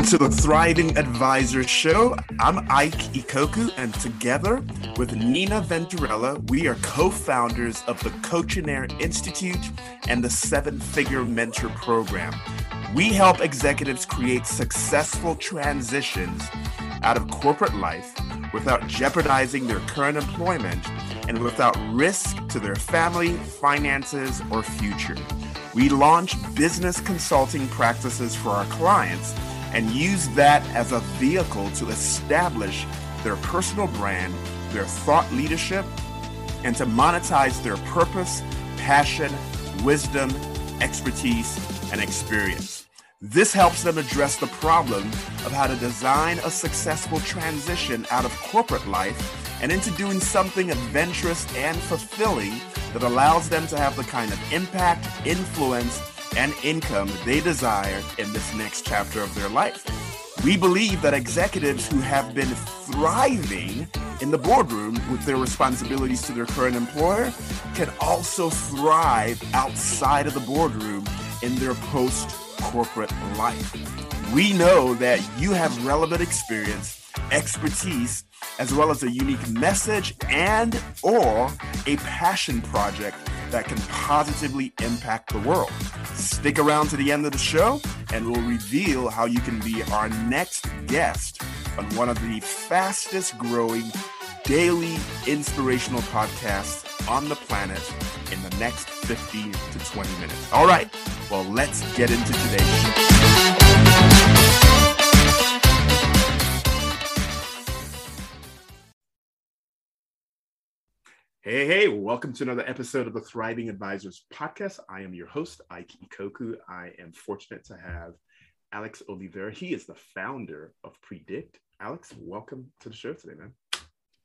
Welcome to the Thriving Advisor Show. I'm Ike Ikoku, and together with Nina Venturella, we are co founders of the Coachinaire Institute and the Seven Figure Mentor Program. We help executives create successful transitions out of corporate life without jeopardizing their current employment and without risk to their family, finances, or future. We launch business consulting practices for our clients and use that as a vehicle to establish their personal brand, their thought leadership, and to monetize their purpose, passion, wisdom, expertise, and experience. This helps them address the problem of how to design a successful transition out of corporate life and into doing something adventurous and fulfilling that allows them to have the kind of impact, influence, and income they desire in this next chapter of their life. We believe that executives who have been thriving in the boardroom with their responsibilities to their current employer can also thrive outside of the boardroom in their post corporate life. We know that you have relevant experience, expertise, as well as a unique message and or a passion project that can positively impact the world. Stick around to the end of the show and we'll reveal how you can be our next guest on one of the fastest growing daily inspirational podcasts on the planet in the next 15 to 20 minutes. All right, well, let's get into today's show. Hey, hey, welcome to another episode of the Thriving Advisors podcast. I am your host, Ike Ikoku. I am fortunate to have Alex Oliveira. He is the founder of Predict. Alex, welcome to the show today, man.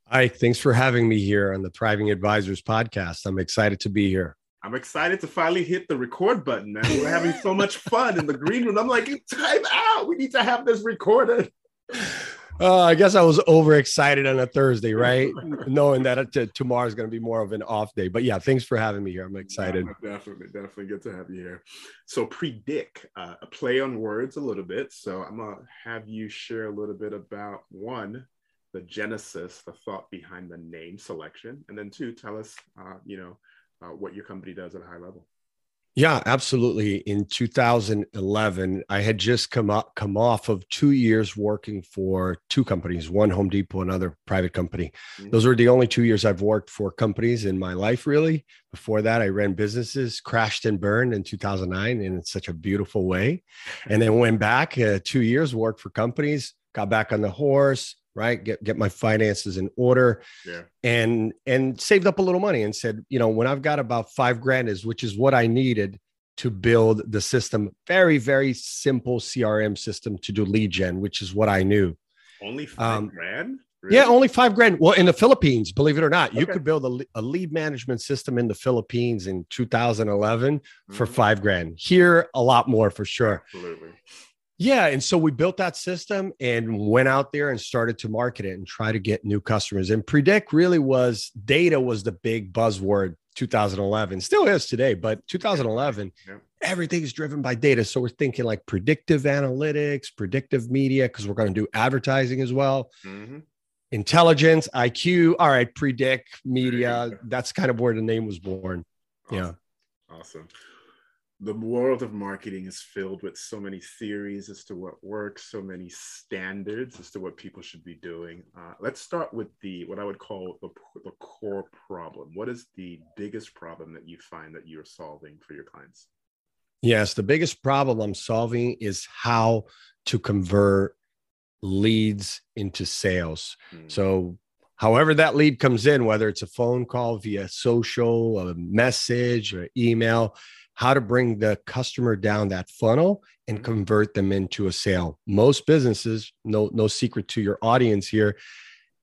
Ike, thanks for having me here on the Thriving Advisors podcast. I'm excited to be here. I'm excited to finally hit the record button, man. We're having so much fun in the green room. I'm like, time out. We need to have this recorded. Uh, I guess I was overexcited on a Thursday, right? Knowing that t- tomorrow is going to be more of an off day. But yeah, thanks for having me here. I'm excited. Yeah, definitely, definitely good to have you here. So, predict uh, a play on words a little bit. So, I'm going to have you share a little bit about one, the genesis, the thought behind the name selection, and then two, tell us, uh, you know, uh, what your company does at a high level. Yeah, absolutely. In 2011, I had just come up, come off of two years working for two companies, one Home Depot, another private company. Mm-hmm. Those were the only two years I've worked for companies in my life, really. Before that, I ran businesses, crashed and burned in 2009 in such a beautiful way. And then went back uh, two years, worked for companies, got back on the horse, right get get my finances in order yeah. and and saved up a little money and said you know when i've got about five grand is which is what i needed to build the system very very simple crm system to do lead gen which is what i knew only five um, grand really? yeah only five grand well in the philippines believe it or not okay. you could build a, a, lead management system in the philippines in 2011 mm-hmm. for five grand here a lot more for sure absolutely yeah. And so we built that system and went out there and started to market it and try to get new customers. And Predict really was data was the big buzzword 2011, still is today, but 2011, yeah. everything is driven by data. So we're thinking like predictive analytics, predictive media, because we're going to do advertising as well. Mm-hmm. Intelligence, IQ. All right, predict media. That's kind of where the name was born. Awesome. Yeah. Awesome the world of marketing is filled with so many theories as to what works, so many standards as to what people should be doing. Uh, let's start with the what I would call the, the core problem. What is the biggest problem that you find that you're solving for your clients? Yes, the biggest problem I'm solving is how to convert leads into sales. Mm. So however that lead comes in, whether it's a phone call via social, a message, or email, how to bring the customer down that funnel and mm-hmm. convert them into a sale. Most businesses, no no secret to your audience here,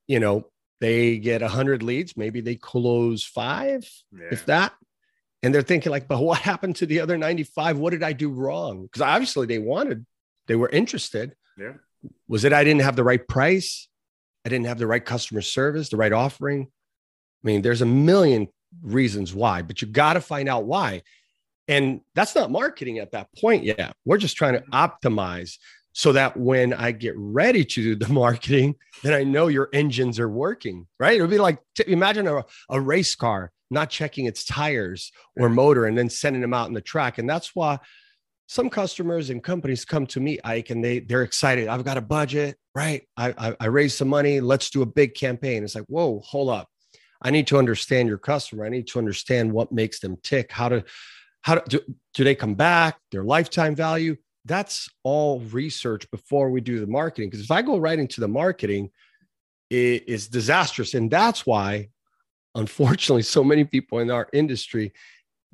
you know, they get 100 leads, maybe they close 5 yeah. if that. And they're thinking like, "But what happened to the other 95? What did I do wrong?" Because obviously they wanted they were interested. Yeah. Was it I didn't have the right price? I didn't have the right customer service, the right offering. I mean, there's a million reasons why, but you got to find out why. And that's not marketing at that point yet. We're just trying to mm-hmm. optimize so that when I get ready to do the marketing, then I know your engines are working, right? It would be like imagine a, a race car not checking its tires or motor and then sending them out in the track. And that's why some customers and companies come to me, Ike, and they they're excited. I've got a budget, right? I, I, I raised some money. Let's do a big campaign. It's like, whoa, hold up. I need to understand your customer. I need to understand what makes them tick. How to how do, do they come back? Their lifetime value that's all research before we do the marketing. Because if I go right into the marketing, it is disastrous. And that's why, unfortunately, so many people in our industry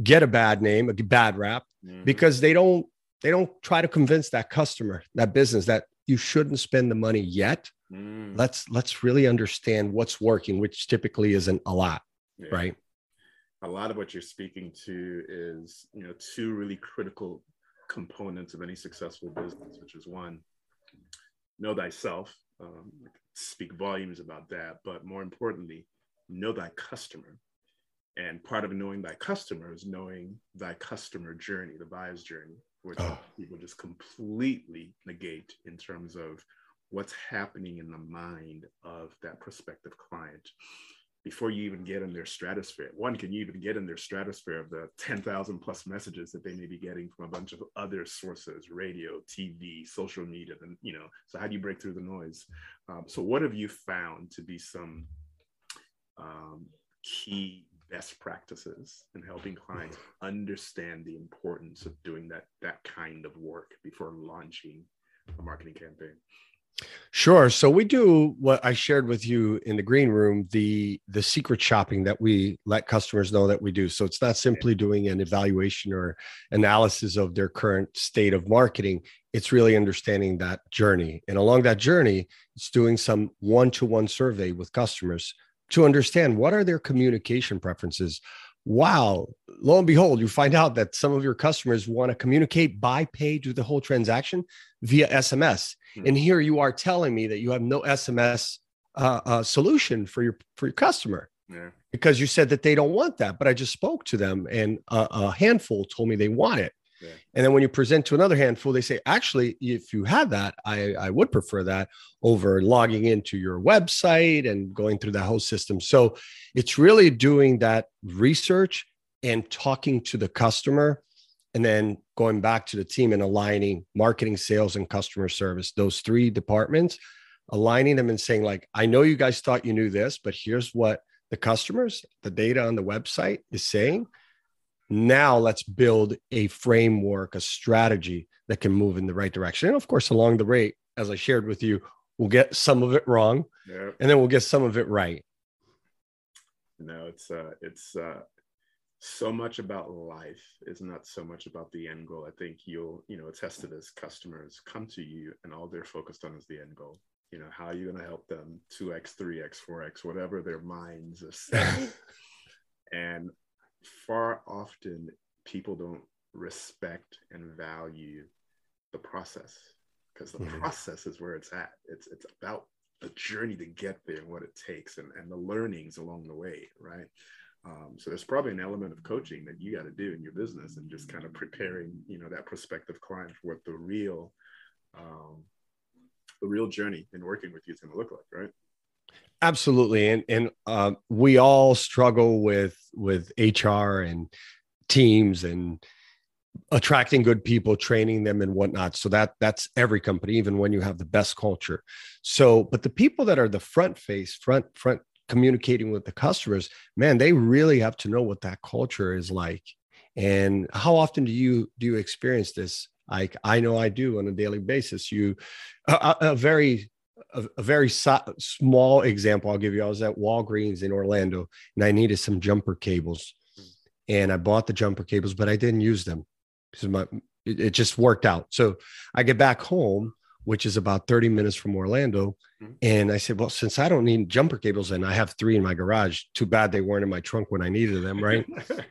get a bad name, a bad rap, mm-hmm. because they don't they don't try to convince that customer, that business, that you shouldn't spend the money yet. Mm. Let's let's really understand what's working, which typically isn't a lot, yeah. right? A lot of what you're speaking to is, you know, two really critical components of any successful business, which is one, know thyself, um, speak volumes about that, but more importantly, know thy customer. And part of knowing thy customer is knowing thy customer journey, the buyer's journey, which oh. people just completely negate in terms of what's happening in the mind of that prospective client before you even get in their stratosphere. One, can you even get in their stratosphere of the 10,000 plus messages that they may be getting from a bunch of other sources, radio, TV, social media, and you know, so how do you break through the noise? Um, so what have you found to be some um, key best practices in helping clients understand the importance of doing that, that kind of work before launching a marketing campaign? Sure. So we do what I shared with you in the green room, the the secret shopping that we let customers know that we do. So it's not simply doing an evaluation or analysis of their current state of marketing. It's really understanding that journey. And along that journey, it's doing some one-to-one survey with customers to understand what are their communication preferences. Wow, lo and behold, you find out that some of your customers want to communicate by pay do the whole transaction via SMS Mm-hmm. And here you are telling me that you have no SMS uh, uh, solution for your for your customer. Yeah. Because you said that they don't want that, but I just spoke to them, and a, a handful told me they want it. And then when you present to another handful, they say, actually, if you had that, I, I would prefer that over logging into your website and going through that whole system. So it's really doing that research and talking to the customer and then going back to the team and aligning marketing sales and customer service those three departments aligning them and saying like i know you guys thought you knew this but here's what the customers the data on the website is saying now let's build a framework a strategy that can move in the right direction and of course along the way as i shared with you we'll get some of it wrong and then we'll get some of it right no it's uh it's uh so much about life is not so much about the end goal. I think you'll, you know, attest to this. Customers come to you and all they're focused on is the end goal. You know, how are you going to help them 2x, 3x, 4x, whatever their minds are saying. and far often people don't respect and value the process because the mm-hmm. process is where it's at. It's it's about the journey to get there and what it takes and, and the learnings along the way, right? Um, so there's probably an element of coaching that you got to do in your business and just kind of preparing, you know, that prospective client for what the real, um, the real journey in working with you is going to look like, right? Absolutely, and and uh, we all struggle with with HR and teams and attracting good people training them and whatnot so that that's every company even when you have the best culture so but the people that are the front face front front communicating with the customers, man, they really have to know what that culture is like. And how often do you do you experience this? Like I know I do on a daily basis. You, a, a very a, a very so, small example I'll give you. I was at Walgreens in Orlando and I needed some jumper cables, and I bought the jumper cables, but I didn't use them because my it, it just worked out. So I get back home which is about 30 minutes from Orlando. Mm-hmm. And I said, well, since I don't need jumper cables and I have three in my garage, too bad they weren't in my trunk when I needed them, right?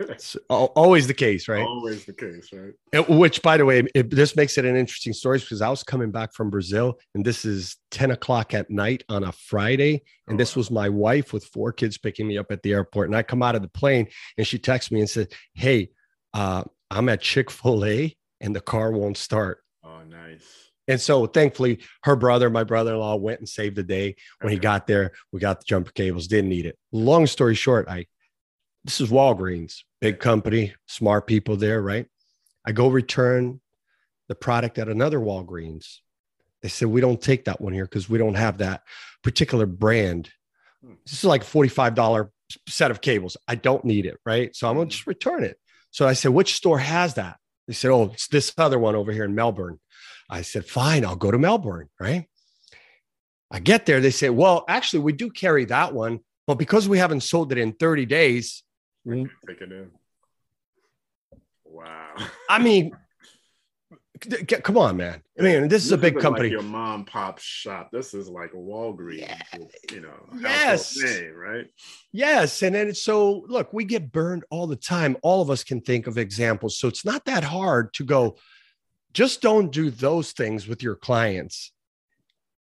always the case, right? Always the case, right? It, which, by the way, it, this makes it an interesting story because I was coming back from Brazil and this is 10 o'clock at night on a Friday. And oh, this wow. was my wife with four kids picking me up at the airport. And I come out of the plane and she texts me and said, hey, uh, I'm at Chick fil A and the car won't start. Oh, nice And so thankfully, her brother, my brother in law, went and saved the day. When he got there, we got the jumper cables, didn't need it. Long story short, I this is Walgreens, big company, smart people there, right? I go return the product at another Walgreens. They said, We don't take that one here because we don't have that particular brand. This is like a $45 set of cables. I don't need it, right? So I'm gonna mm. just return it. So I said, Which store has that? They said, Oh, it's this other one over here in Melbourne. I said, Fine, I'll go to Melbourne, right? I get there. They say, Well, actually, we do carry that one, but because we haven't sold it in 30 days, Take it in. Wow. I mean, come on, man. I mean, this is a big company. Like your mom pop shop. This is like a Walgreens. Yeah. You know. Yes. Right. Yes. And then it's so look, we get burned all the time. All of us can think of examples. So it's not that hard to go, just don't do those things with your clients.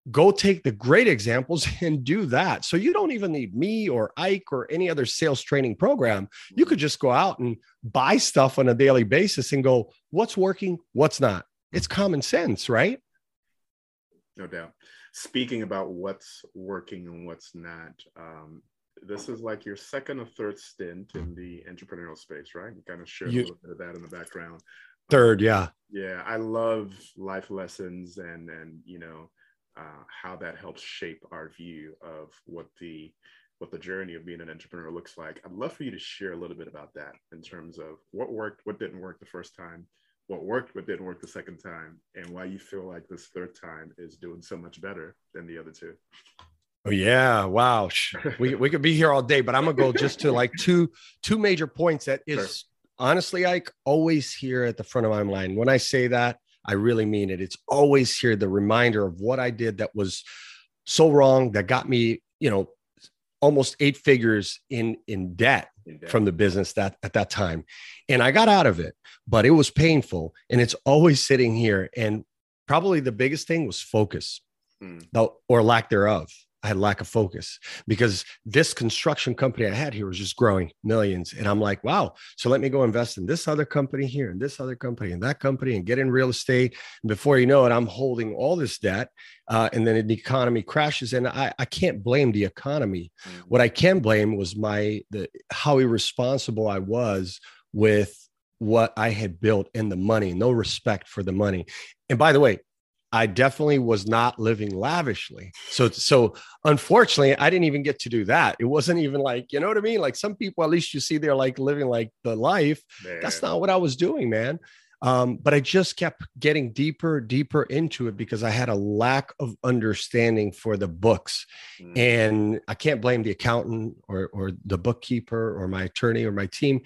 Go take the great examples and do that. So you don't even need me or Ike or any other sales training program. You could just go out and buy stuff on a daily basis and go, what's working, what's not. It's common sense, right? No doubt. Speaking about what's working and what's not, um, this is like your second or third stint in the entrepreneurial space, right? You kind of shared You- a little bit of that in the background. Third, yeah. Yeah, I love life lessons and and you know uh, how that helps shape our view of what the what the journey of being an entrepreneur looks like. I'd love for you to share a little bit about that in terms of what worked, what didn't work the first time, what worked, what didn't work the second time, and why you feel like this third time is doing so much better than the other two. Oh yeah, wow. We we could be here all day, but I'm gonna go just to like two two major points that is honestly Ike always here at the front of my mind. When I say that, I really mean it. It's always here the reminder of what I did that was so wrong that got me, you know, almost eight figures in in debt In depth. from the business that at that time. And I got out of it, but it was painful and it's always sitting here and probably the biggest thing was focus Mm. the, or lack thereof. I had lack of focus because this construction company I had here was just growing millions. And I'm like, wow. So let me go invest in this other company here and this other company and that company and get in real estate. And before you know it, I'm holding all this debt. Uh, and then the economy crashes. And I, I can't blame the economy. Mm. What I can blame was my the how irresponsible I was with what I had built and the money, no respect for the money. And by the way, I definitely was not living lavishly. So so unfortunately, I didn't even get to do that. It wasn't even like, you know what I mean? Like some people at least you see they're like living like the life. That's not what I was doing, man. Um, but I just kept getting deeper, deeper into it because I had a lack of understanding for the books Mm. and I can't blame the accountant or or the bookkeeper or my attorney or my team.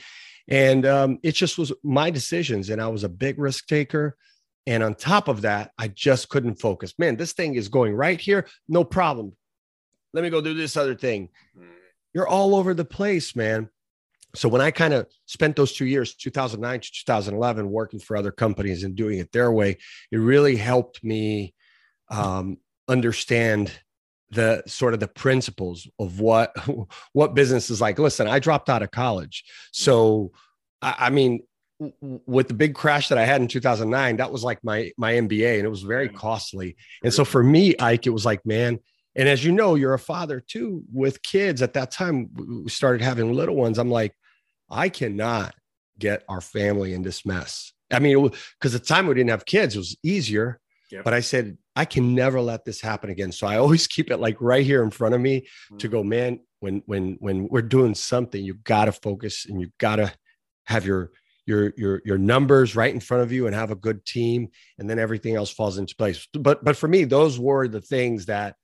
And um, it just was my decisions, and I was a big risk taker. And on top of that, I just couldn't focus. Man, this thing is going right here, no problem. Let me go do this other thing. Mm. You're all over the place, man. So when I kind of spent those two years, 2009 to 2011, working for other companies and doing it their way, it really helped me um, understand the sort of the principles of what what business is like. Listen, I dropped out of college, so I, I mean, with the big crash that I had in 2009, that was like my my MBA, and it was very Yeah. costly. And so for me, Ike, it was like, man. And as you know, you're a father too with kids. At that time, we started having little ones. I'm like, I cannot get our family in this mess. I mean, because the time we didn't have kids, it was easier. Yep. But I said, I can never let this happen again. So I always keep it like right here in front of me to Mm. go, man, when when when we're doing something, you gotta focus and you gotta have your your your your numbers right in front of you and have a good team, and then everything else falls into place. But but for me, those were the things that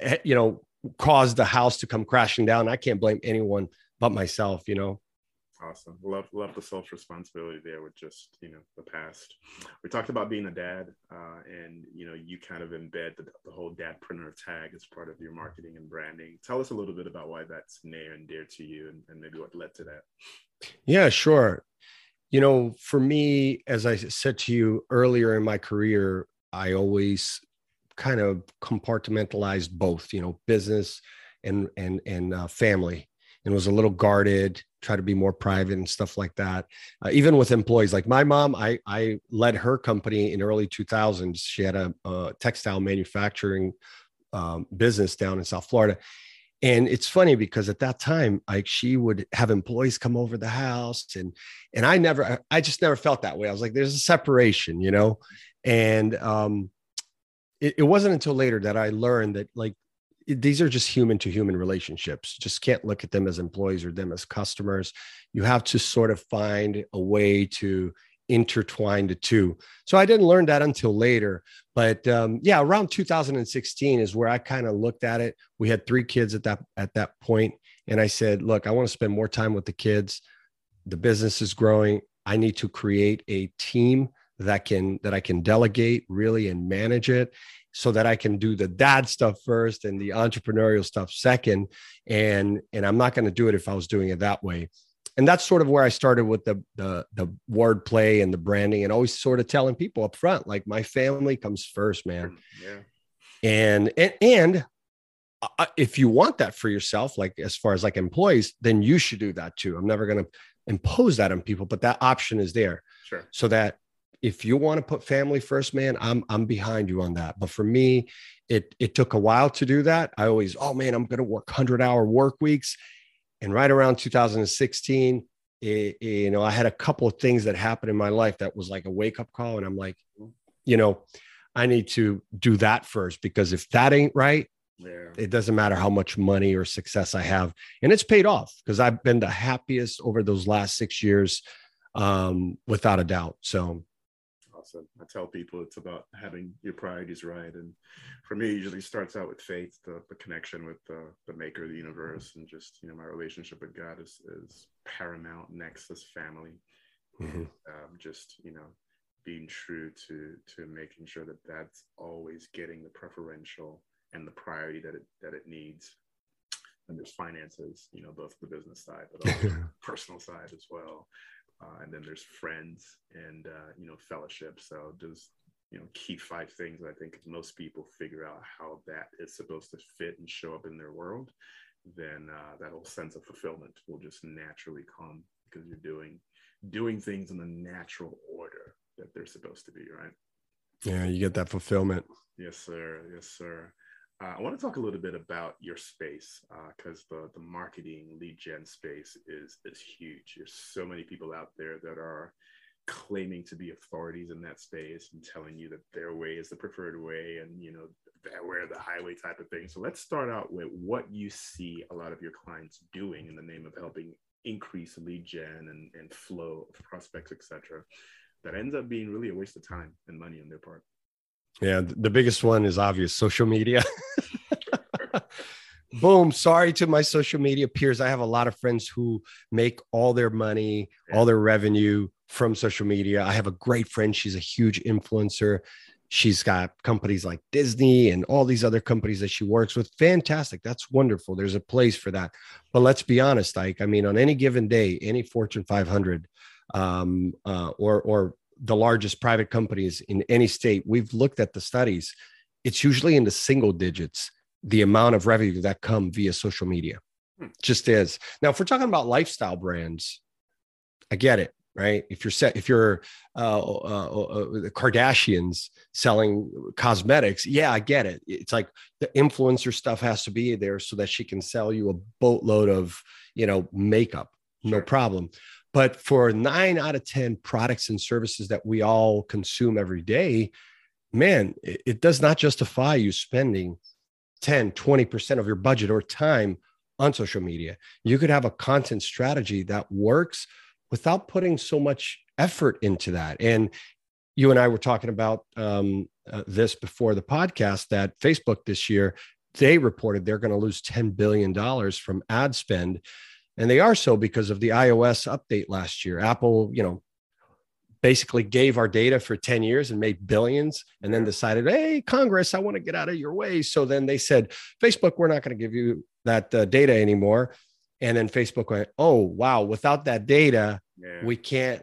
eh, you know caused the house to come crashing down. I can't blame anyone but myself, you know. Awesome. Love love the self responsibility there with just you know the past. We talked about being a dad, uh, and you know you kind of embed the, the whole printer tag as part of your marketing and branding. Tell us a little bit about why that's near and dear to you, and, and maybe what led to that. Yeah, sure. You know, for me, as I said to you earlier in my career, I always kind of compartmentalized both, you know, business and and and uh, family, and was a little guarded. Try to be more private and stuff like that. Uh, even with employees, like my mom, I I led her company in early 2000s. She had a, a textile manufacturing um, business down in South Florida. And it's funny because at that time, like she would have employees come over the house and and I never I just never felt that way. I was like, there's a separation, you know? And um it, it wasn't until later that I learned that like these are just human to human relationships. Just can't look at them as employees or them as customers. You have to sort of find a way to intertwine the two. So I didn't learn that until later. But um, yeah, around 2016 is where I kind of looked at it. We had three kids at that at that point, and I said, "Look, I want to spend more time with the kids. The business is growing. I need to create a team that can that I can delegate really and manage it." so that I can do the dad stuff first and the entrepreneurial stuff second. And and I'm not going to do it if I was doing it that way. And that's sort of where I started with the the the word play and the branding and always sort of telling people up front, like my family comes first, man. Yeah. And and and uh, if you want that for yourself, like as far as like employees, then you should do that too. I'm never going to impose that on people, but that option is there. Sure. So that if you want to put family first, man, I'm I'm behind you on that. But for me, it it took a while to do that. I always, oh man, I'm going to work 100 hour work weeks. And right around 2016, it, you know, I had a couple of things that happened in my life that was like a wake up call. And I'm like, you know, I need to do that first because if that ain't right, yeah. it doesn't matter how much money or success I have. And it's paid off because I've been the happiest over those last six years, um, without a doubt. So awesome. I tell people it's about having your priorities right. And for me, it usually starts out with faith, the, the connection with the, the maker of the universe. And just, you know, my relationship with God is, is paramount. Next is family. Mm-hmm. Um, just, you know, being true to, to making sure that that's always getting the preferential and the priority that it, that it needs. And there's finances, you know, both the business side, but also the personal side as well uh, and then there's friends and uh, you know fellowship. So those you know key five things I think most people figure out how that is supposed to fit and show up in their world, then uh, that whole sense of fulfillment will just naturally come because you're doing doing things in the natural order that they're supposed to be, right? Yeah, you get that fulfillment. Yes, sir. Yes, sir. Uh, I want to talk a little bit about your space because uh, the the marketing lead gen space is is huge. There's so many people out there that are claiming to be authorities in that space and telling you that their way is the preferred way and you know that we're the highway type of thing. So let's start out with what you see a lot of your clients doing in the name of helping increase lead gen and, and flow of prospects, etc. That ends up being really a waste of time and money on their part. Yeah, the biggest one is obvious social media. Boom. Sorry to my social media peers. I have a lot of friends who make all their money, all their revenue from social media. I have a great friend. She's a huge influencer. She's got companies like Disney and all these other companies that she works with. Fantastic. That's wonderful. There's a place for that. But let's be honest, Ike. I mean, on any given day, any Fortune 500 um, uh, or, or the largest private companies in any state, we've looked at the studies. It's usually in the single digits, the amount of revenue that come via social media. Hmm. Just is. Now, if we're talking about lifestyle brands, I get it, right? If you're set, if you're uh, uh, uh, uh, the Kardashians selling cosmetics, yeah, I get it. It's like the influencer stuff has to be there so that she can sell you a boatload of, you know, makeup. Sure. No problem. But for nine out of 10 products and services that we all consume every day, man, it, it does not justify you spending 10, 20% of your budget or time on social media. You could have a content strategy that works without putting so much effort into that. And you and I were talking about um, uh, this before the podcast that Facebook this year, they reported they're going to lose $10 billion from ad spend and they are so because of the iOS update last year. Apple, you know, basically gave our data for 10 years and made billions and then decided, hey, Congress, I want to get out of your way. So then they said, Facebook, we're not going to give you that uh, data anymore. And then Facebook went, oh, wow, without that data, yeah. we can't,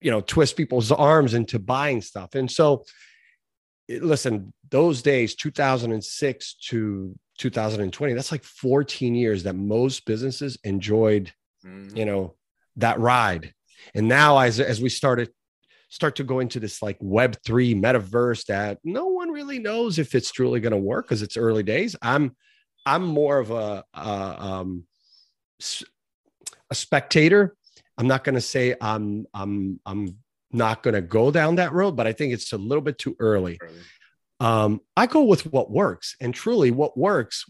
you know, twist people's arms into buying stuff. And so, listen, those days, 2006 to 2020 that's like 14 years that most businesses enjoyed mm-hmm. you know, that ride. And now as as we started start to go into this like web 3 metaverse that no one really knows if it's truly going to work because it's early days i'm i'm more of a, a um a spectator. I'm not going to say i'm i'm i'm not going to go down that road but i think it's a little bit too early, early. Um, i go with what works and truly what works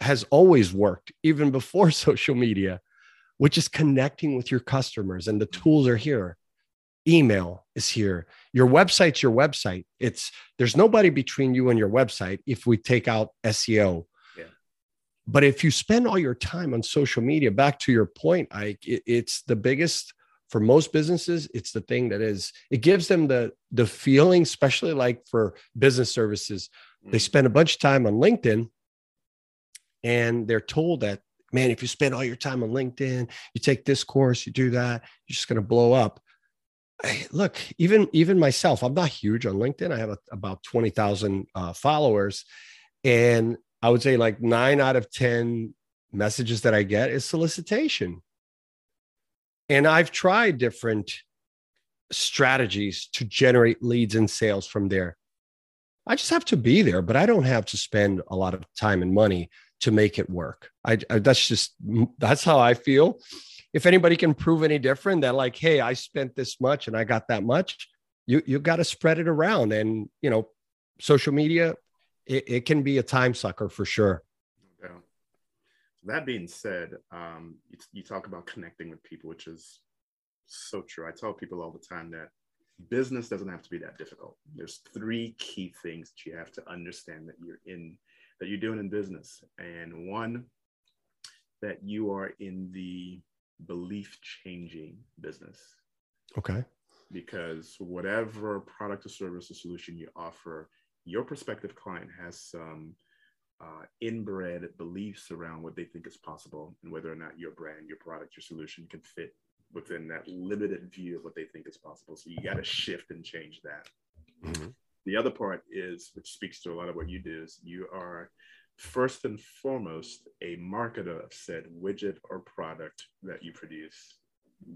has always worked even before social media which is connecting with your customers and the tools are here. Email is here. Your website's your website. It's there's nobody between you and your website if we take out seo yeah. but if you spend all your time on social media back to your point I, it, it's the biggest for most businesses it's the thing that is it gives them the the feeling especially like for business services. Mm. they spend a bunch of time on linkedin and they're told that man if you spend all your time on linkedin you take this course you do that you're just going to blow up look, even even myself, I'm not huge on LinkedIn. I have a, about twenty thousand uh, followers, and I would say like nine out of ten messages that I get is solicitation. And I've tried different strategies to generate leads and sales from there. I just have to be there, but I don't have to spend a lot of time and money to make it work. I, I that's just that's how I feel. If anybody can prove any different that like hey i spent this much and i got that much you you got to spread it around. And you know social media it, it can be a time sucker for sure. Yeah. that being said um, you, you talk about connecting with people which is so true. I tell people all the time that business doesn't have to be that difficult. There's three key things that you have to understand that you're in that you're doing in business and one that you are in the belief changing business. Okay. Because whatever product or service or solution you offer, your prospective client has some uh, inbred beliefs around what they think is possible and whether or not your brand, your product, your solution can fit within that limited view of what they think is possible. So you got to shift and change that. Mm-hmm. The other part is, which speaks to a lot of what you do, is you are first and foremost a marketer of said widget or product that you produce.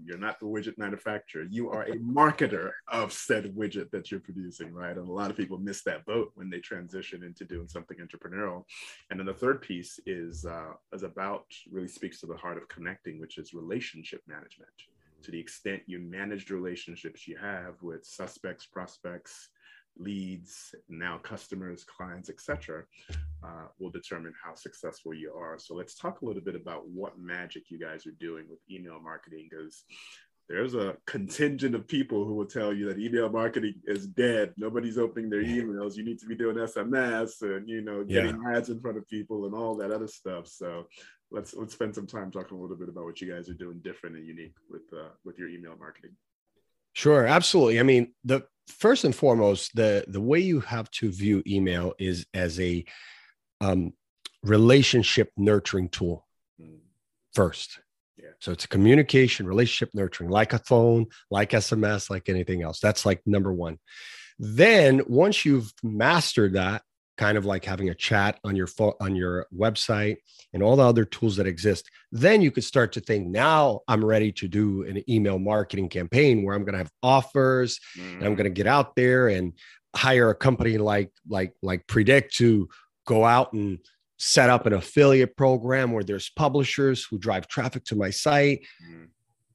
You're not the widget manufacturer. You are a marketer of said widget that you're producing, right? And a lot of people miss that boat when they transition into doing something entrepreneurial. And then the third piece is uh, is about really speaks to the heart of connecting, which is relationship management. To the extent you manage the relationships you have with suspects, prospects, leads, now customers, clients, etc., uh, will determine how successful you are. So let's talk a little bit about what magic you guys are doing with email marketing, because there's a contingent of people who will tell you that email marketing is dead. Nobody's opening their emails. You need to be doing SMS and you know getting yeah. ads in front of people and all that other stuff. So let's let's spend some time talking a little bit about what you guys are doing different and unique with uh, with your email marketing. Sure, absolutely. I mean, the first and foremost, the the way you have to view email is as a um, relationship nurturing tool mm. first. Yeah. So it's a communication, relationship nurturing, like a phone, like SMS, like anything else. That's like number one. Then once you've mastered that, kind of like having a chat on your phone on your website and all the other tools that exist then you could start to think now i'm ready to do an email marketing campaign where i'm going to have offers mm. and i'm going to get out there and hire a company like like like predict to go out and set up an affiliate program where there's publishers who drive traffic to my site mm.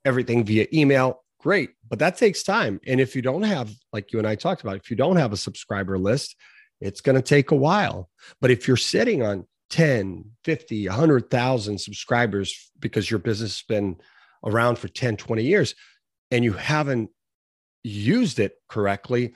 everything via email great but that takes time and if you don't have like you and i talked about if you don't have a subscriber list it's going to take a while. But if you're sitting on 10, 50, 100,000 subscribers because your business has been around for 10, 20 years and you haven't used it correctly,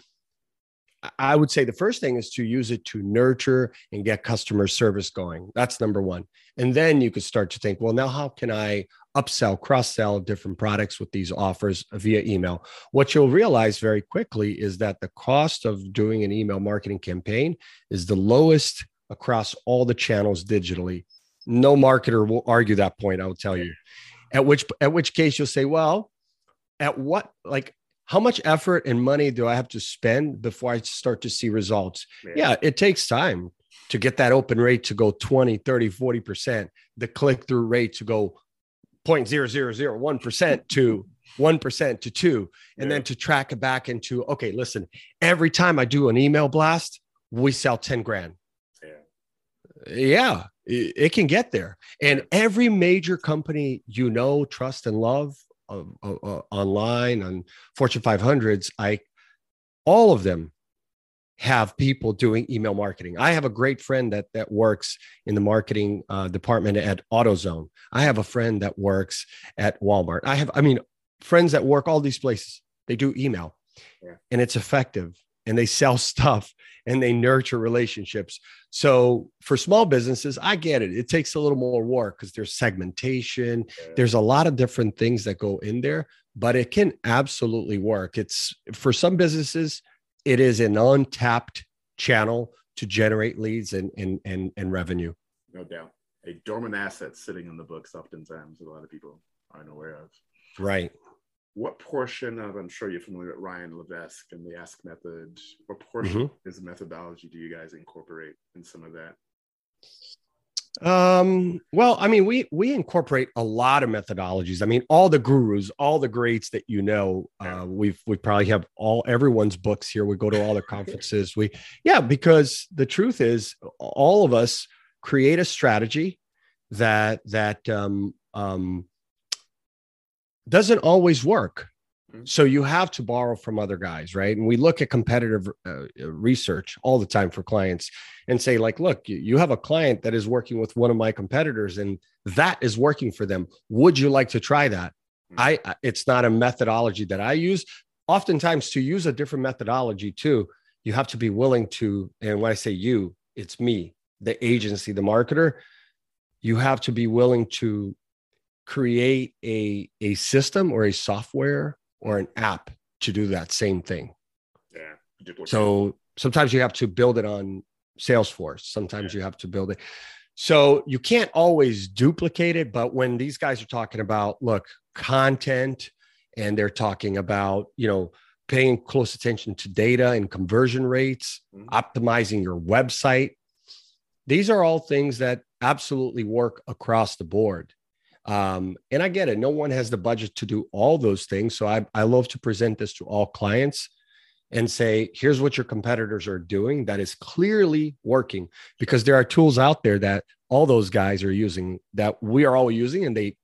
I would say the first thing is to use it to nurture and get customer service going. That's number one. And then you could start to think, well, now how can I upsell, cross sell different products with these offers via email? What you'll realize very quickly is that the cost of doing an email marketing campaign is the lowest across all the channels digitally. No marketer will argue that point, I will tell you. At which at which case you'll say, well, at what like how much effort and money do I have to spend before I start to see results? Yeah, yeah it takes time to get that open rate to go 20, 30, 40%, the click through rate to go 0.0001% to 1% to 2 and Yeah. then to track it back into okay listen every time i do an email blast we sell 10 grand Yeah. yeah it can get there and every major company you know trust and love uh, uh, uh, online on fortune 500s i all of them have people doing email marketing. I have a great friend that that works in the marketing uh, department at autozone. I have a friend that works at walmart. I have i mean friends that work all these places. They do email. Yeah. and it's effective and they sell stuff and they nurture relationships so for small businesses, I get it. It takes a little more work because there's segmentation, Yeah. there's a lot of different things that go in there, but it can absolutely work. It's for some businesses, it is an untapped channel to generate leads and and and, and revenue. no doubt. A dormant asset sitting in the books oftentimes a lot of people aren't aware of. Right. What portion of, I'm sure you're familiar with Ryan Levesque and the Ask Method, what portion Mhm. of his methodology do you guys incorporate in some of that? Um, well, I mean, we we incorporate a lot of methodologies. I mean, all the gurus, all the greats that you know, uh, we've we probably have all everyone's books here. We go to all the conferences. We yeah, because the truth is, all of us create a strategy that that um, um, doesn't always work. Mhm. So you have to borrow from other guys, right? And we look at competitive uh, research all the time for clients and say like look you, have a client that is working with one of my competitors and that is working for them would you like to try that i I- it's not a methodology that i use oftentimes to use a different methodology too you have to be willing to and when i say you it's me the agency the marketer you have to be willing to create a a system or a software or an app to do that same thing Yeah. so sometimes you have to build it on Salesforce. Sometimes you have to build it. So you can't always duplicate it. But when these guys are talking about, look, content, and they're talking about, you know, paying close attention to data and conversion rates, Mhm. optimizing your website, these are all things that absolutely work across the board. Um, and I get it. No one has the budget to do all those things. So I, I love to present this to all clients and say, here's what your competitors are doing that is clearly working because there are tools out there that all those guys are using that we are all using and they,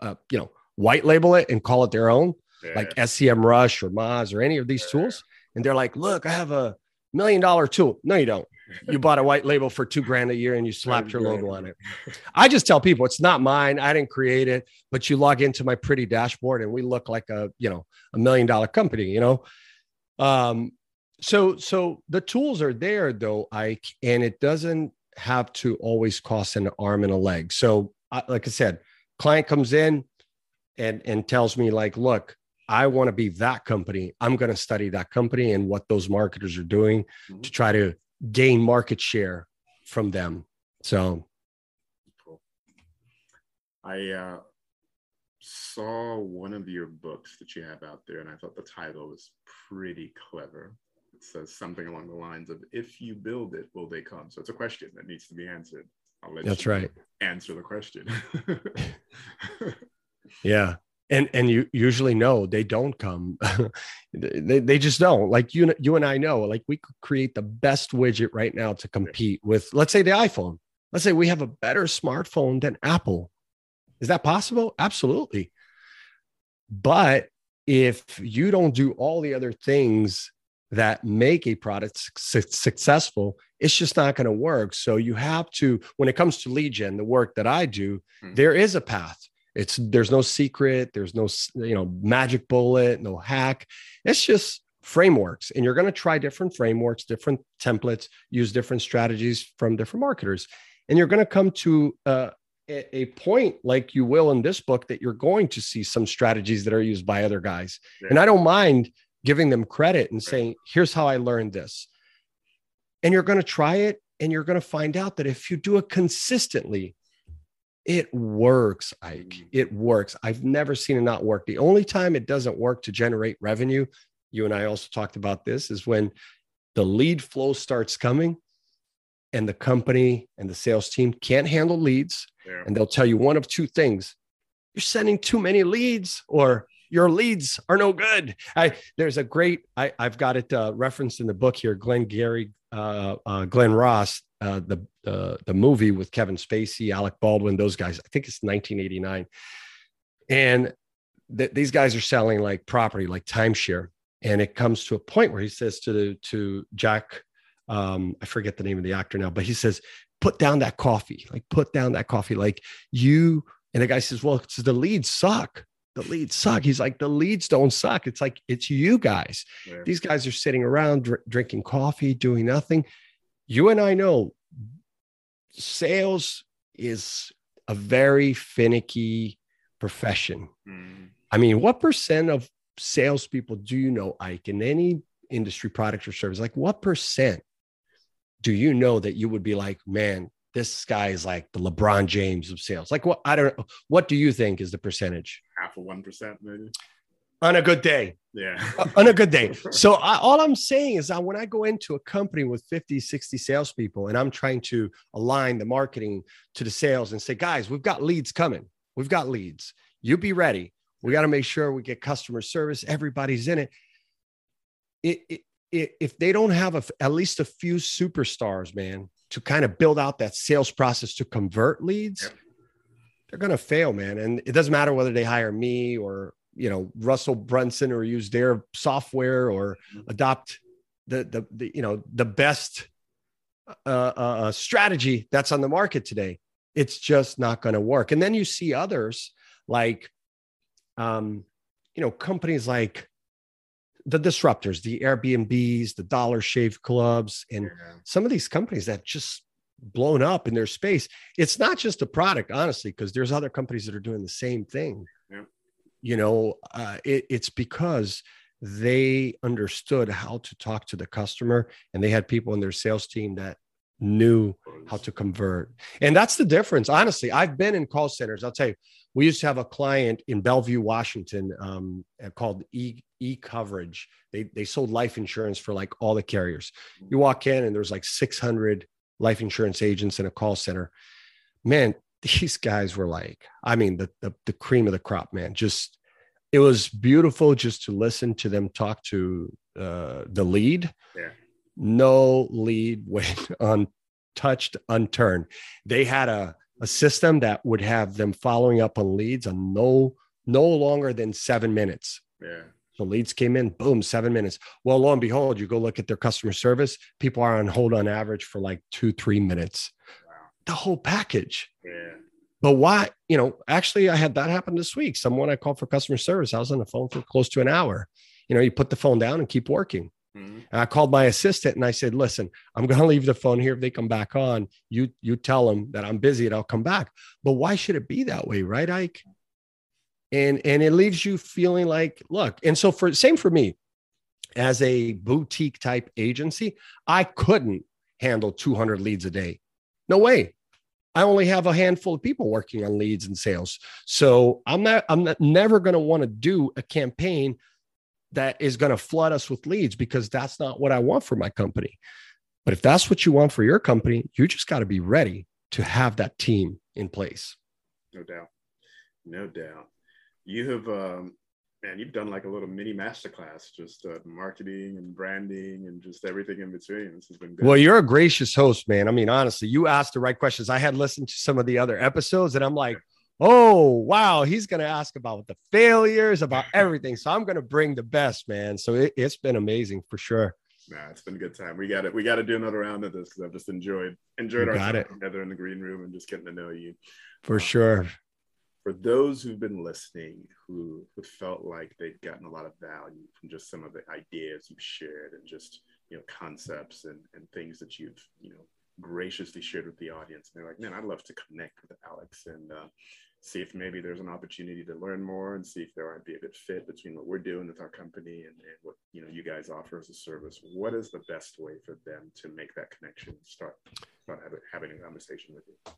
uh, you know, white label it and call it their own, Yeah. like SEMrush or Moz or any of these tools. And they're like, look, I have a million dollar tool. No, you don't. You bought a white label for two grand a year and you slapped your logo on it. I just tell people it's not mine. I didn't create it, but you log into my pretty dashboard and we look like a, you know, a million dollar company, you know? Um, so, so the tools are there though, Ike, and it doesn't have to always cost an arm and a leg. So, I, like I said, client comes in and, and tells me like, look, I want to be that company. I'm going to study that company and what those marketers are doing Mhm. to try to gain market share from them. So, Cool. I uh, saw one of your books that you have out there, and I thought the title was pretty clever. It says something along the lines of "If you build it, will they come?" So it's a question that needs to be answered. I'll let That's you right. Answer the question. Yeah. And and you usually know they don't come. they, they just don't. Like you you and I know, like we could create the best widget right now to compete with, let's say the iPhone. Let's say we have a better smartphone than Apple. Is that possible? Absolutely. But if you don't do all the other things that make a product su- successful, it's just not going to work. So you have to, when it comes to lead gen, the work that I do, Mhm. there is a path. It's there's no secret, there's no you know magic bullet, no hack. It's just frameworks, and you're going to try different frameworks, different templates, use different strategies from different marketers, and you're going to come to uh, a, a point like you will in this book that you're going to see some strategies that are used by other guys, and I don't mind giving them credit and saying, "Here's how I learned this," and you're going to try it, and you're going to find out that if you do it consistently it works, Ike. Mm. It works. I've never seen it not work. The only time it doesn't work to generate revenue, you and I also talked about this, is when the lead flow starts coming and the company and the sales team can't handle leads. Yeah. And they'll tell you one of two things you're sending too many leads or your leads are no good. I there's a great I I've got it uh, referenced in the book here. Glengarry, uh, uh, Glen Ross, uh, the uh, the movie with Kevin Spacey, Alec Baldwin, those guys. I think it's 1989, and th- these guys are selling like property, like timeshare, and it comes to a point where he says to the to Jack, um, I forget the name of the actor now, but he says, "Put down that coffee, like put down that coffee, like you." And the guy says, "Well, it's the leads suck." the leads suck. He's like, the leads don't suck. It's like, it's you guys. Yeah. These guys are sitting around dr- drinking coffee, doing nothing. You and I know sales is a very finicky profession. Mm. I mean, what percent of salespeople do you know, Ike, in any industry, product, or service? Like, what percent do you know that you would be like, man, this guy is like the LeBron James of sales. Like what I don't know. What do you think is the percentage? Half of one percent, maybe. On a good day. Yeah. Uh, on a good day. So I, all I'm saying is that when I go into a company with 50, 60 salespeople and I'm trying to align the marketing to the sales and say, guys, we've got leads coming. We've got leads. You be ready. We got to make sure we get customer service. Everybody's in it. It, it, it if they don't have a, at least a few superstars, man, to kind of build out that sales process to convert leads, they're going to fail, man. And it doesn't matter whether they hire me or, you know, Russell Brunson or use their software or mm-hmm. adopt the, the, the, you know, the best uh, uh, uh strategy that's on the market today. It's just not going to work. And then you see others like, um, you know, companies like the disruptors, the Airbnbs, the Dollar Shave Clubs, and yeah. some of these companies that just blown up in their space. It's not just a product, honestly, because there's other companies that are doing the same thing. Yeah. You know, uh, it, it's because they understood how to talk to the customer and they had people in their sales team that knew how to convert. And that's the difference. Honestly, I've been in call centers. I'll tell you, we used to have a client in Bellevue, Washington, um, called E E Coverage. They they sold life insurance for like all the carriers. You walk in and there's like 600 life insurance agents in a call center. Man, these guys were like, I mean, the the, the cream of the crop, man. Just it was beautiful just to listen to them talk to uh, the lead. Yeah. No lead went untouched, unturned. They had a a system that would have them following up on leads on no no longer than seven minutes. Yeah. So leads came in, boom, seven minutes. Well, lo and behold, you go look at their customer service. People are on hold on average for like two, three minutes. The whole package. Yeah. But why? You know, actually, I had that happen this week. Someone I called for customer service. I was on the phone for close to an hour. You know, you put the phone down and keep working. Mm-hmm. And I called my assistant and I said, "Listen, I'm going to leave the phone here. If they come back on, you you tell them that I'm busy and I'll come back." But why should it be that way, right, Ike? And and it leaves you feeling like, look. And so for same for me, as a boutique type agency, I couldn't handle 200 leads a day. No way. I only have a handful of people working on leads and sales. So I'm not I'm not, never going to want to do a campaign that is going to flood us with leads because that's not what I want for my company. But if that's what you want for your company, you just got to be ready to have that team in place. No doubt. No doubt. You have, um, man, you've done like a little mini masterclass, just uh, marketing and branding and just everything in between. This has been good. Well, you're a gracious host, man. I mean, honestly, you asked the right questions. I had listened to some of the other episodes and I'm like, oh wow he's going to ask about the failures about everything so i'm going to bring the best man so it, has been amazing for sure nah it's been a good time we got it we got to do another round of this because i've just enjoyed enjoyed our time together in the green room and just getting to know you for um, sure for those who've been listening who, who felt like they've gotten a lot of value from just some of the ideas you've shared and just you know concepts and, and things that you've you know graciously shared with the audience and they're like man i'd love to connect with alex and uh, see if maybe there's an opportunity to learn more and see if there might be a good fit between what we're doing with our company and, and what you know you guys offer as a service. What is the best way for them to make that connection and start start having a conversation with you?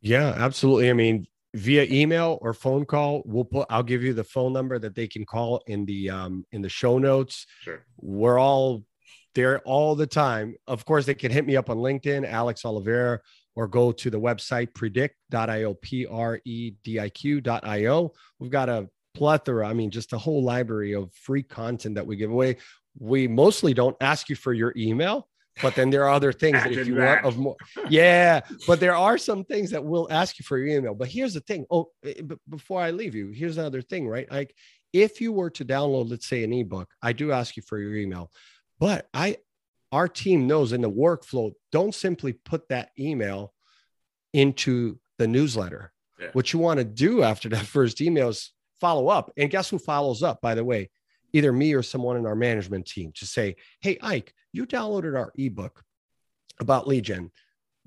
Yeah absolutely. I mean via email or phone call we'll put i'll give you the phone number that they can call in the um in the show notes sure we're all there all the time of course they can hit me up on linkedin alex oliveira or go to the website prediq.io, P R E D I Q.io. We've got a plethora, I mean, just a whole library of free content that we give away. We mostly don't ask you for your email, but then there are other things that if you that. want of more, yeah, but there are some things that will ask you for your email. But here's the thing. Oh, eh, before I leave you, here's another thing, right? Like if you were to download, let's say, an ebook, I do ask you for your email, but I, our team knows in the workflow, don't simply put that email into the newsletter. Yeah. What you want to do after that first email is follow up. And guess who follows up, by the way? Either me or someone in our management team to say, Hey, Ike, you downloaded our ebook about lead gen.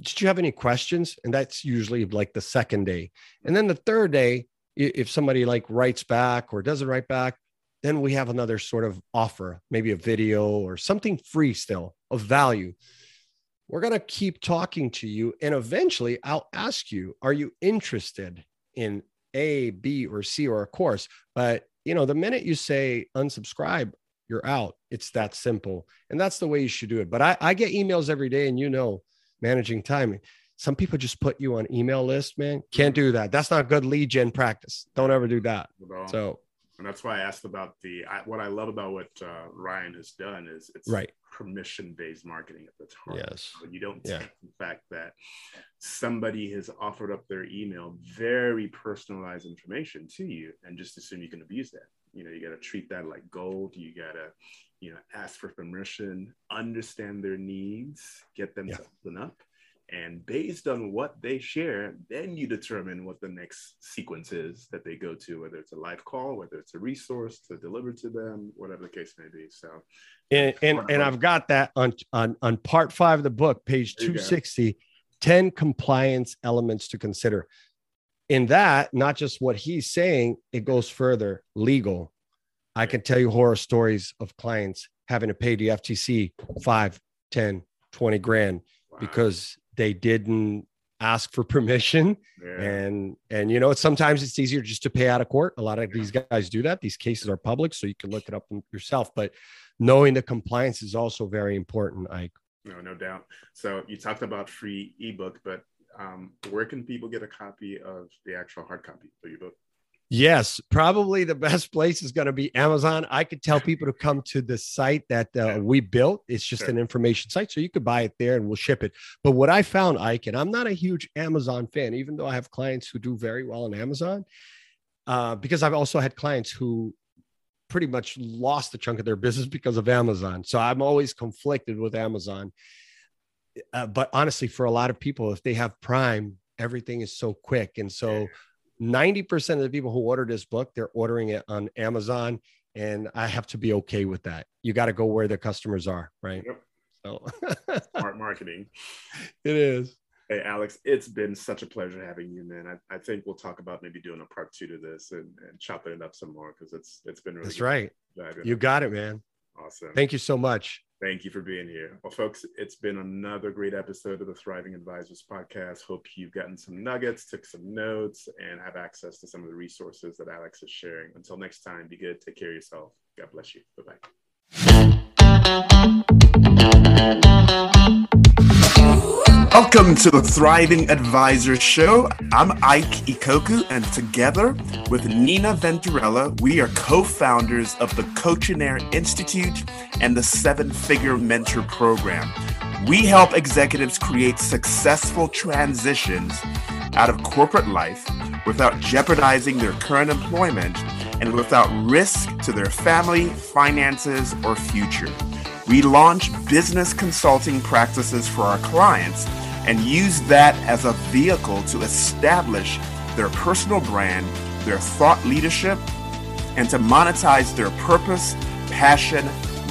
Did you have any questions? And that's usually like the second day. And then the third day, if somebody like writes back or doesn't write back, then we have another sort of offer, maybe a video or something free still of value. We're going to keep talking to you. And eventually I'll ask you, are you interested in A, B, or C or a course? But, you know, the minute you say unsubscribe, you're out. It's that simple. And that's the way you should do it. But I, I get emails every day, and you know, managing time. Some people just put you on email list, man. Can't do that. That's not good lead gen practice. Don't ever do that. So and that's why I asked about the I, what I love about what uh, Ryan has done is it's right permission based marketing at the time. Yes, but you don't yeah. take the fact that somebody has offered up their email, very personalized information to you, and just assume you can abuse that. You know, you got to treat that like gold. You got to, you know, ask for permission, understand their needs, get them yeah. to open up, and based on what they share, then you determine what the next sequence is that they go to, whether it's a live call, whether it's a resource to deliver to them, whatever the case may be. So, and and, and I've got that on on on part five of the book, page 260, 10 compliance elements to consider. In that, not just what he's saying, it goes further legal. I can tell you horror stories of clients having to pay the FTC five, 10, 20 grand wow. because they didn't ask for permission. Yeah. and and you know sometimes it's easier just to pay out of court. A lot of these guys do that. These cases are public so you can look it up yourself. But knowing the compliance is also very important i no no doubt. So you talked about free ebook but um, where can people get a copy of the actual hard copy of your book Yes, probably the best place is going to be Amazon. I could tell people to come to the site that uh, we built. It's just sure. an information site, so you could buy it there and we'll ship it. But what I found, Ike, and I'm not a huge Amazon fan, even though I have clients who do very well on Amazon, uh, because I've also had clients who pretty much lost a chunk of their business because of Amazon. So I'm always conflicted with Amazon. Uh, but honestly, for a lot of people, if they have Prime, everything is so quick, and so. 90% of the people who order this book, they're ordering it on Amazon. And I have to be okay with that. You got to go where the customers are, right? Yep. So smart marketing. It is. Hey, Alex, it's been such a pleasure having you, man. I, I think we'll talk about maybe doing a part two to this and, and chopping it up some more because it's it's been really That's right. You got it, man. Awesome. Thank you so much. Thank you for being here. Well, folks, it's been another great episode of the Thriving Advisors podcast. Hope you've gotten some nuggets, took some notes, and have access to some of the resources that Alex is sharing. Until next time, be good. Take care of yourself. God bless you. Bye bye. Welcome to the Thriving Advisor Show. I'm Ike Ikoku, and together with Nina Venturella, we are co founders of the Coachinaire Institute and the Seven Figure Mentor Program. We help executives create successful transitions out of corporate life without jeopardizing their current employment and without risk to their family, finances, or future. We launch business consulting practices for our clients and use that as a vehicle to establish their personal brand, their thought leadership, and to monetize their purpose, passion,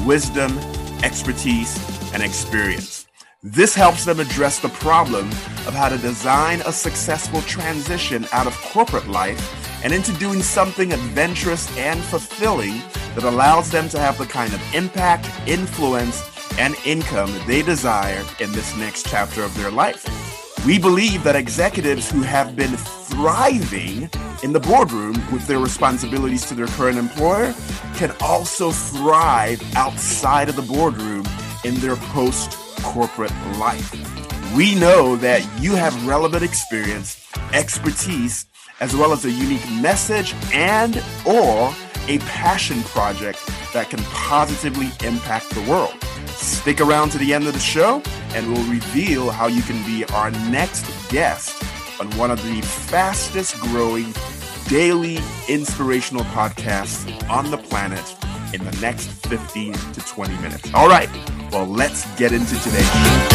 wisdom, expertise, and experience. This helps them address the problem of how to design a successful transition out of corporate life and into doing something adventurous and fulfilling that allows them to have the kind of impact, influence, and income they desire in this next chapter of their life. We believe that executives who have been thriving in the boardroom with their responsibilities to their current employer can also thrive outside of the boardroom in their post corporate life. We know that you have relevant experience, expertise, as well as a unique message and or a passion project that can positively impact the world. Stick around to the end of the show, and we'll reveal how you can be our next guest on one of the fastest growing daily inspirational podcasts on the planet in the next 15 to 20 minutes. All right, well, let's get into today's show.